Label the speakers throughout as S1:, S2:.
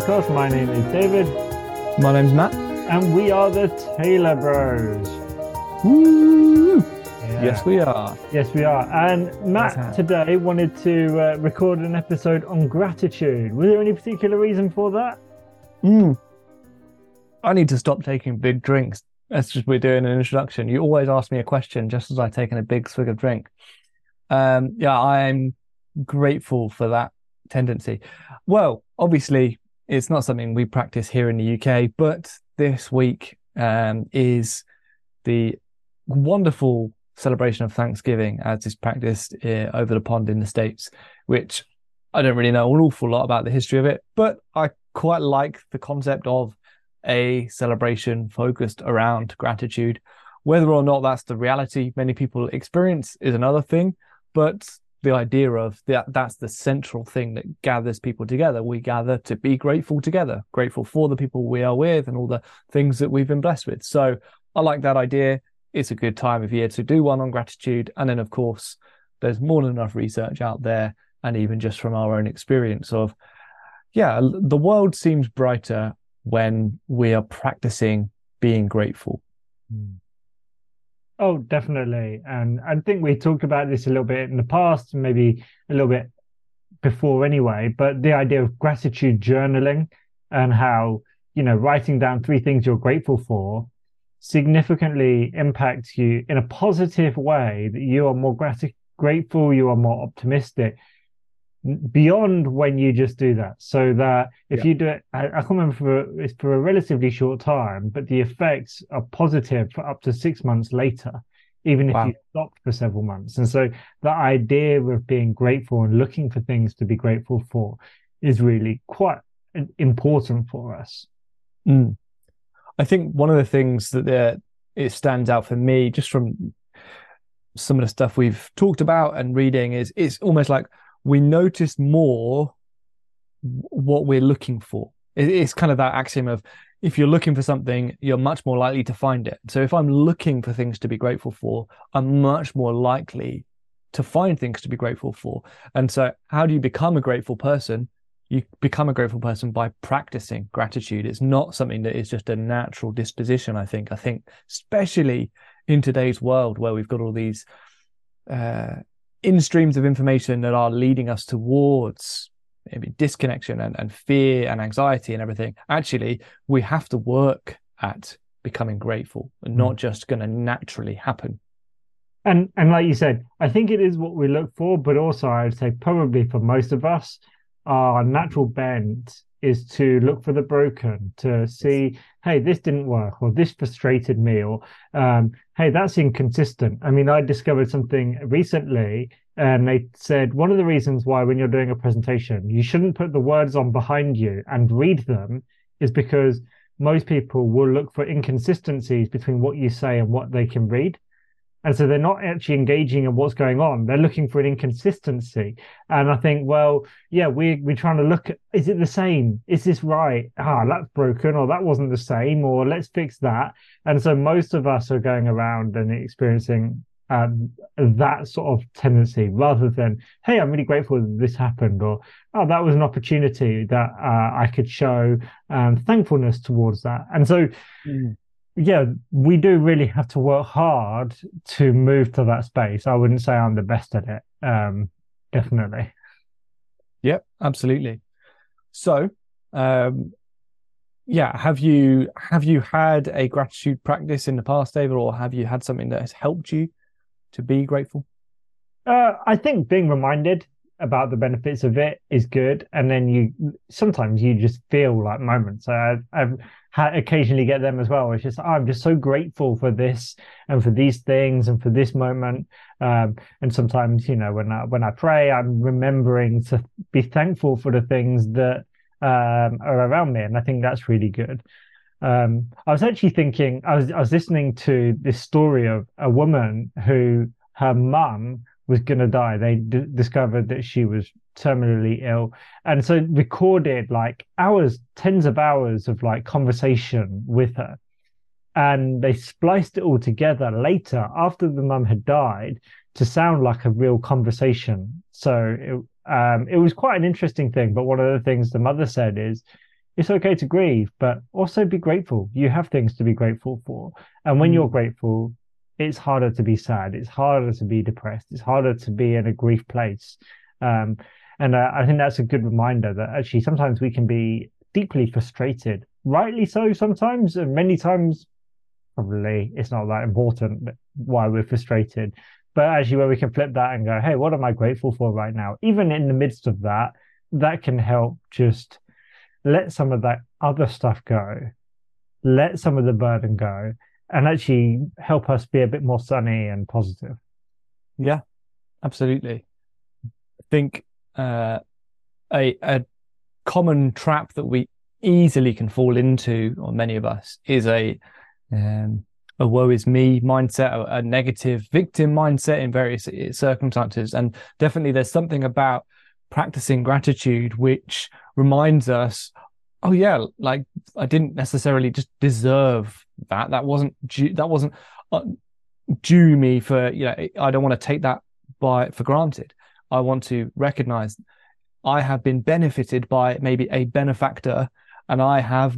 S1: podcast. My name is David.
S2: My name's Matt.
S1: And we are the Taylor Bros.
S2: Woo! Yeah. Yes, we are.
S1: Yes, we are. And Matt today wanted to uh, record an episode on gratitude. Was there any particular reason for that?
S2: Mm. I need to stop taking big drinks. That's just we're doing an introduction. You always ask me a question just as I've taken a big swig of drink. Um, yeah, I'm grateful for that tendency. Well, obviously, it's not something we practice here in the UK, but this week um, is the wonderful celebration of Thanksgiving as is practiced uh, over the pond in the States, which I don't really know an awful lot about the history of it, but I quite like the concept of a celebration focused around gratitude. Whether or not that's the reality many people experience is another thing, but the idea of that that's the central thing that gathers people together. We gather to be grateful together, grateful for the people we are with and all the things that we've been blessed with. So I like that idea. It's a good time of year to do one on gratitude. And then, of course, there's more than enough research out there, and even just from our own experience of, yeah, the world seems brighter when we are practicing being grateful.
S1: Mm. Oh, definitely. And I think we talked about this a little bit in the past, maybe a little bit before anyway, but the idea of gratitude journaling and how, you know, writing down three things you're grateful for significantly impacts you in a positive way that you are more grat- grateful, you are more optimistic, beyond when you just do that. So that if yeah. you do it, I, I, can't remember for it's for a relatively short time, but the effects are positive for up to six months later, even if wow. you stopped for several months. And so the idea of being grateful and looking for things to be grateful for is really quite important for us.
S2: Mm. I think one of the things that it stands out for me just from some of the stuff we've talked about and reading is it's almost like we notice more what we're looking for. It's kind of that axiom of if you're looking for something, you're much more likely to find it. So if I'm looking for things to be grateful for, I'm much more likely to find things to be grateful for. And so, how do you become a grateful person? You become a grateful person by practicing gratitude. It's not something that is just a natural disposition, I think. I think, especially in today's world where we've got all these uh, in streams of information that are leading us towards maybe disconnection and, and fear and anxiety and everything, actually, we have to work at becoming grateful and not mm. just going to naturally happen.
S1: And and like you said, I think it is what we look for, but also I would say probably for most of us, our natural bent is to look for the broken, to see, hey, this didn't work, or this frustrated me, or um, hey, that's inconsistent. I mean, I discovered something recently, and they said one of the reasons why when you're doing a presentation, you shouldn't put the words on behind you and read them is because most people will look for inconsistencies between what you say and what they can read. And so they're not actually engaging in what's going on. They're looking for an inconsistency. And I think, well, yeah, we, we're trying to look at, is it the same? Is this right? Ah, that's broken, or that wasn't the same, or let's fix that. And so most of us are going around and experiencing um, that sort of tendency rather than, hey, I'm really grateful that this happened, or oh, that was an opportunity that uh, I could show um, thankfulness towards that. And so, mm yeah, we do really have to work hard to move to that space. I wouldn't say I'm the best at it. Um, definitely.
S2: Yep, absolutely. So, um, yeah, have you have you had a gratitude practice in the past, David, or have you had something that has helped you to be grateful?
S1: Uh, I think being reminded about the benefits of it is good, and then you sometimes you just feel like moments. I've, I've occasionally get them as well. It's just oh, I'm just so grateful for this and for these things and for this moment. Um, and sometimes, you know, when I when I pray, I'm remembering to be thankful for the things that um, are around me, and I think that's really good. Um, I was actually thinking, I was I was listening to this story of a woman who her mum was going to die. They d- discovered that she was terminally ill, and so recorded like hours, tens of hours of like conversation with her, and they spliced it all together later after the mum had died to sound like a real conversation. So it um, it was quite an interesting thing. But one of the things the mother said is, it's okay to grieve, but also be grateful. You have things to be grateful for. And when mm. you're grateful, it's harder to be sad. It's harder to be depressed. It's harder to be in a grief place. Um, and uh, I think that's a good reminder that actually sometimes we can be deeply frustrated, rightly so sometimes, and many times probably it's not that important why we're frustrated. But actually, where we can flip that and go, hey, what am I grateful for right now? Even in the midst of that, that can help just let some of that other stuff go, let some of the burden go, and actually help us be a bit more sunny and positive.
S2: Yeah, absolutely. I think uh, a a common trap that we easily can fall into, or many of us, is a um, a woe is me mindset, a, a negative victim mindset in various circumstances, and definitely there's something about practicing gratitude which reminds us oh yeah like i didn't necessarily just deserve that that wasn't due that wasn't uh, due me for you know i don't want to take that by for granted i want to recognize i have been benefited by maybe a benefactor and i have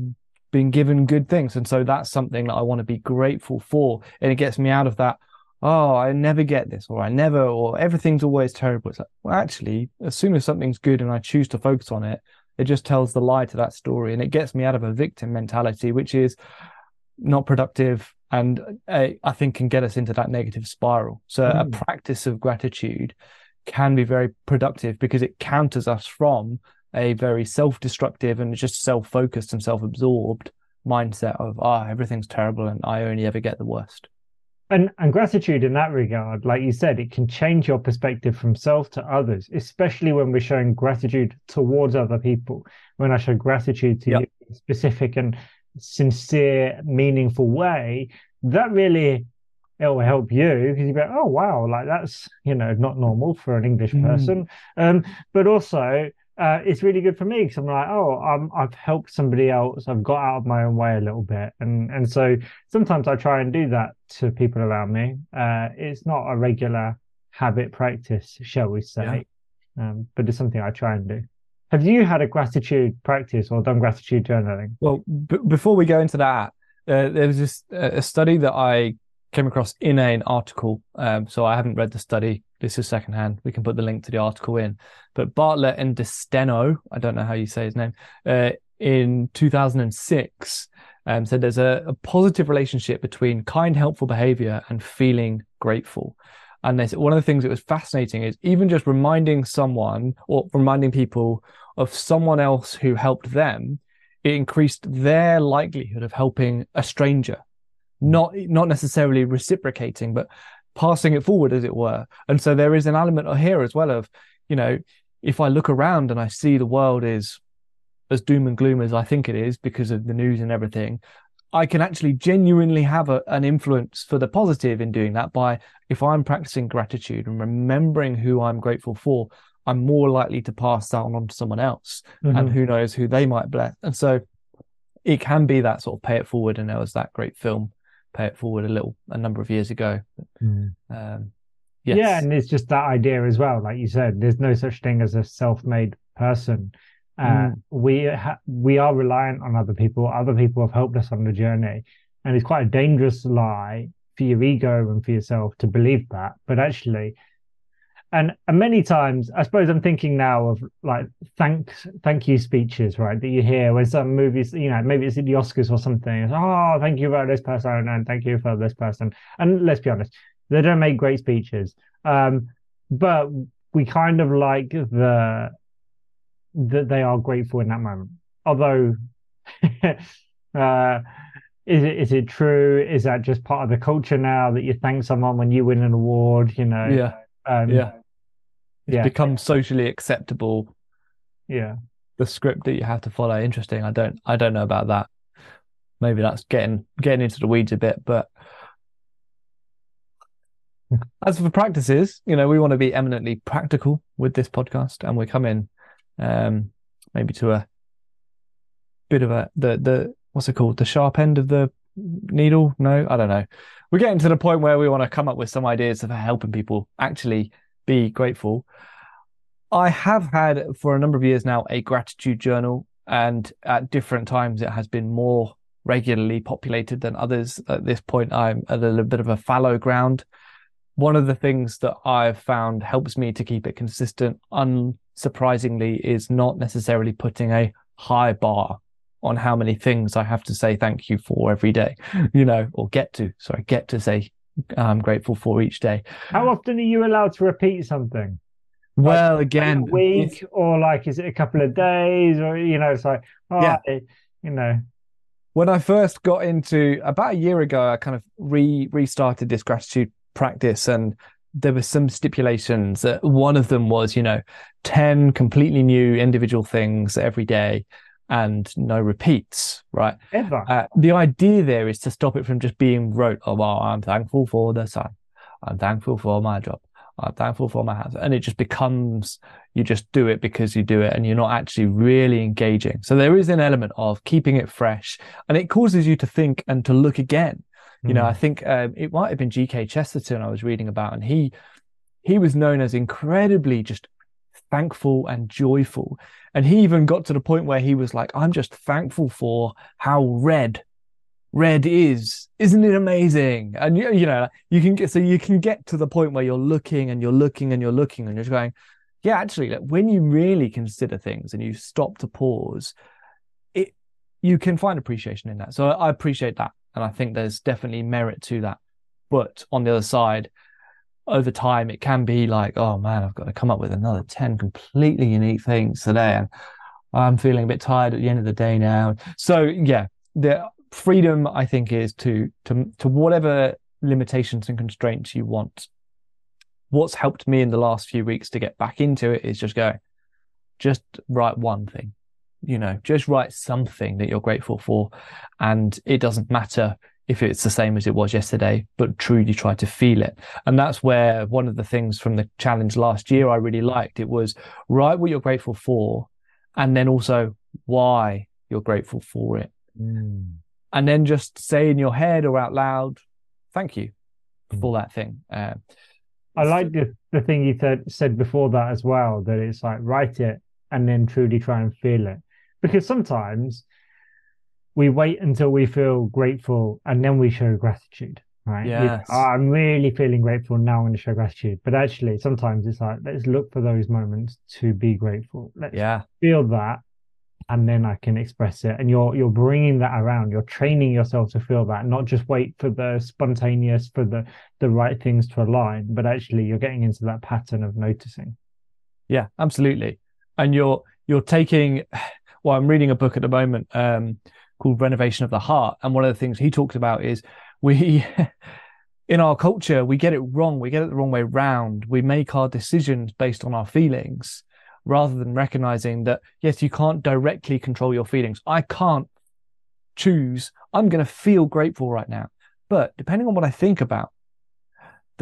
S2: been given good things and so that's something that i want to be grateful for and it gets me out of that oh, I never get this, or I never, or everything's always terrible. It's like, well, actually, as soon as something's good and I choose to focus on it, it just tells the lie to that story. And it gets me out of a victim mentality, which is not productive and uh, I think can get us into that negative spiral. So mm. a practice of gratitude can be very productive because it counters us from a very self-destructive and just self-focused and self-absorbed mindset of ah oh, everything's terrible and I only ever get the worst
S1: and and gratitude in that regard like you said it can change your perspective from self to others especially when we're showing gratitude towards other people when i show gratitude to yep. you specific and sincere meaningful way that really it will help you because you go oh wow like that's you know not normal for an english mm. person um but also uh, it's really good for me because I'm like, oh, I'm, I've helped somebody else. I've got out of my own way a little bit, and and so sometimes I try and do that to people around me. Uh, it's not a regular habit practice, shall we say, yeah. um, but it's something I try and do. Have you had a gratitude practice or done gratitude journaling?
S2: Well, b- before we go into that, uh, there was just a study that I came across in a, an article. Um, so I haven't read the study. This is secondhand. We can put the link to the article in. But Bartlett and DeSteno, I don't know how you say his name, uh, in 2006 um, said there's a, a, positive relationship between kind, helpful behavior and feeling grateful. And said one of the things that was fascinating is even just reminding someone or reminding people of someone else who helped them, it increased their likelihood of helping a stranger not not necessarily reciprocating, but passing it forward, as it were. And so there is an element here as well of, you know, if I look around and I see the world is as doom and gloom as I think it is because of the news and everything, I can actually genuinely have a, an influence for the positive in doing that by if I'm practicing gratitude and remembering who I'm grateful for, I'm more likely to pass that on to someone else. Mm-hmm. And who knows who they might bless. And so it can be that sort of pay it forward. And there was that great film pay it forward a little a number of years ago. Mm. Um,
S1: yes. Yeah, and it's just that idea as well. Like you said, there's no such thing as a self-made person. Uh, mm. We ha- we are reliant on other people. Other people have helped us on the journey, and it's quite a dangerous lie for your ego and for yourself to believe that. But actually, and, and many times i suppose i'm thinking now of like thanks thank you speeches right that you hear when some movies you know maybe it's at the oscars or something it's, oh thank you for this person and thank you for this person and let's be honest they don't make great speeches um, but we kind of like the that they are grateful in that moment although uh, is it is it true is that just part of the culture now that you thank someone when you win an award you know
S2: yeah um, yeah it's yeah. become socially acceptable.
S1: Yeah.
S2: The script that you have to follow. Interesting. I don't I don't know about that. Maybe that's getting getting into the weeds a bit, but as for practices, you know, we want to be eminently practical with this podcast and we come in um maybe to a bit of a the the what's it called? The sharp end of the needle? No, I don't know. We're getting to the point where we want to come up with some ideas of helping people actually be grateful. I have had for a number of years now a gratitude journal and at different times it has been more regularly populated than others. At this point, I'm at a little bit of a fallow ground. One of the things that I've found helps me to keep it consistent, unsurprisingly, is not necessarily putting a high bar on how many things I have to say thank you for every day, you know, or get to, sorry, get to say I'm grateful for each day.
S1: How often are you allowed to repeat something?
S2: Well, like, again,
S1: a week or like, is it a couple of days or, you know, it's like, oh, yeah. you know.
S2: When I first got into about a year ago, I kind of re restarted this gratitude practice and there were some stipulations that one of them was, you know, 10 completely new individual things every day and no repeats, right?
S1: Ever.
S2: Uh, the idea there is to stop it from just being rote. Oh, well, I'm thankful for the sun. I'm thankful for my job. I'm thankful for my house. And it just becomes, you just do it because you do it and you're not actually really engaging. So there is an element of keeping it fresh and it causes you to think and to look again. Mm. You know, hmm. I think um, it might have been G.K. Chesterton I was reading about and he, he was known as incredibly just thankful and joyful. And he even got to the point where he was like, I'm just thankful for how red red is. Isn't it amazing? And you, you know, you can get so you can get to the point where you're looking and you're looking and you're looking and you're going, yeah, actually, like when you really consider things and you stop to pause, it you can find appreciation in that. So I appreciate that. And I think there's definitely merit to that. But on the other side, over time it can be like oh man i've got to come up with another 10 completely unique things today. And i'm feeling a bit tired at the end of the day now. So yeah the freedom i think is to to to whatever limitations and constraints you want. What's helped me in the last few weeks to get back into it is just go just write one thing you know just write something that you're grateful for and it doesn't matter if it's the same as it was yesterday, but truly try to feel it. And that's where one of the things from the challenge last year I really liked. It was write what you're grateful for, and then also why you're grateful for it. Mm. And then just say in your head or out loud, thank you for that thing. Uh,
S1: I like the, the thing you th- said before that as well, that it's like write it and then truly try and feel it. Because sometimes we wait until we feel grateful and then we show gratitude right?
S2: Yes.
S1: oh, i'm really feeling grateful. Now i'm going to show gratitude. But actually sometimes it's like let's look for those moments to be grateful. Let's
S2: yeah.
S1: feel that and then i can express it. And you're you're bringing that around. You're training yourself to feel that not just wait for the spontaneous for the the right things to align but actually you're getting into that pattern of noticing.
S2: Yeah absolutely. And you're you're taking well i'm reading a book at the moment um called Renovation of the Heart. And one of the things he talks about is we, in our culture, we get it wrong. We get it the wrong way round. We make our decisions based on our feelings rather than recognizing that, yes, you can't directly control your feelings. I can't choose, I'm going to feel grateful right now. But depending on what I think about,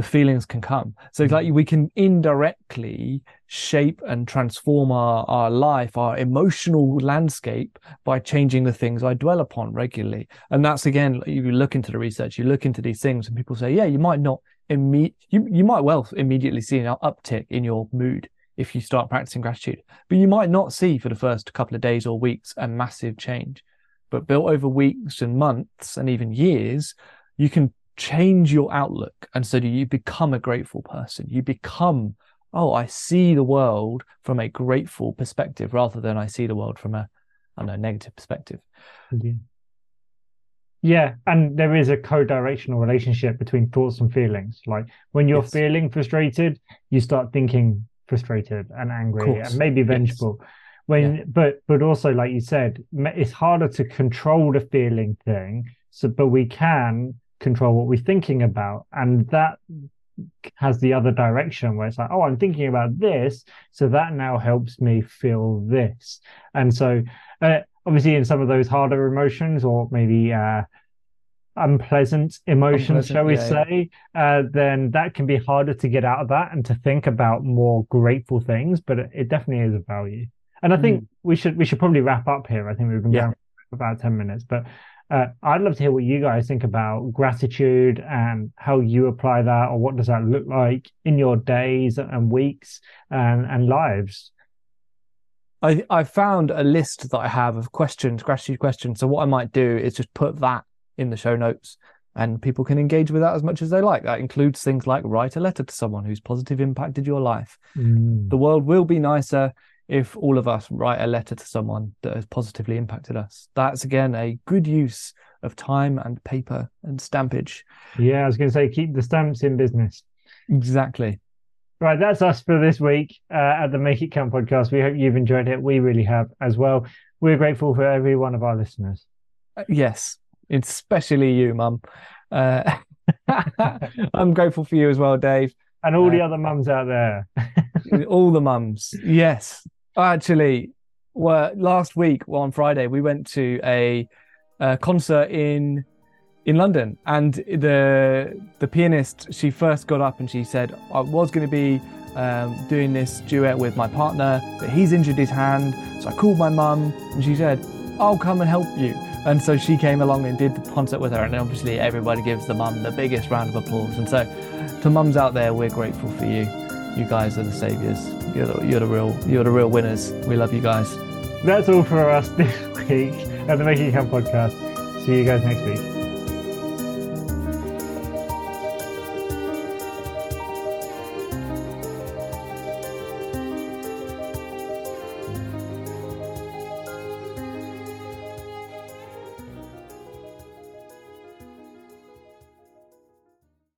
S2: the feelings can come. So mm-hmm. like we can indirectly shape and transform our, our life, our emotional landscape by changing the things I dwell upon regularly. And that's again, you look into the research, you look into these things and people say, yeah, you might not imme- you, you might well immediately see an uptick in your mood if you start practicing gratitude, but you might not see for the first couple of days or weeks a massive change. But built over weeks and months and even years, you can change your outlook. And so do you become a grateful person. You become, oh, I see the world from a grateful perspective rather than I see the world from a, I don't know, negative perspective.
S1: Yeah. And there is a co-directional relationship between thoughts and feelings. Like when you're yes. feeling frustrated, you start thinking frustrated and angry and maybe vengeful. Yes. When, yeah. but but also like you said, it's harder to control the feeling thing. So, but we can control what we're thinking about. And that has the other direction where it's like, oh, I'm thinking about this. So that now helps me feel this. And so, uh, obviously, in some of those harder emotions or maybe, uh, unpleasant emotions, unpleasant, shall we yeah, say, yeah. Uh, then that can be harder to get out of that and to think about more grateful things. But it, it definitely is a value. And I think mm. we should we should probably wrap up here. I think we've been yeah. going about ten minutes, but uh, I'd love to hear what you guys think about gratitude and how you apply that, or what does that look like in your days and weeks and, and lives.
S2: I I found a list that I have of questions, gratitude questions. So what I might do is just put that in the show notes, and people can engage with that as much as they like. That includes things like write a letter to someone who's positive impacted your life.
S1: Mm.
S2: The world will be nicer if all of us write a letter to someone that has positively impacted us. That's again a good use of time and paper and stampage.
S1: Yeah, I was going to say keep the stamps in business.
S2: Exactly.
S1: Right, that's us for this week uh, at the Make It Count podcast. We hope you've enjoyed it. We really have as well. We're grateful for every one of our listeners.
S2: Uh, yes, especially you, Mum. Uh, I'm grateful for you as well, Dave.
S1: And all the
S2: Uh,
S1: other mums out there.
S2: All the mums. Yes. Actually, well, last week well, on Friday, we went to a, a concert in in London, and the the pianist she first got up and she said, "I was going to be um, doing this duet with my partner, but he's injured his hand, so I called my mum, and she said, I'll come and help you." And so she came along and did the concert with her, and obviously everybody gives the mum the biggest round of applause. And so, to mums out there, we're grateful for you. You guys are the saviors. You're the, you're the real you're the real winners. We love you guys.
S1: That's all for us this week at the Make It Count podcast. See you guys next week.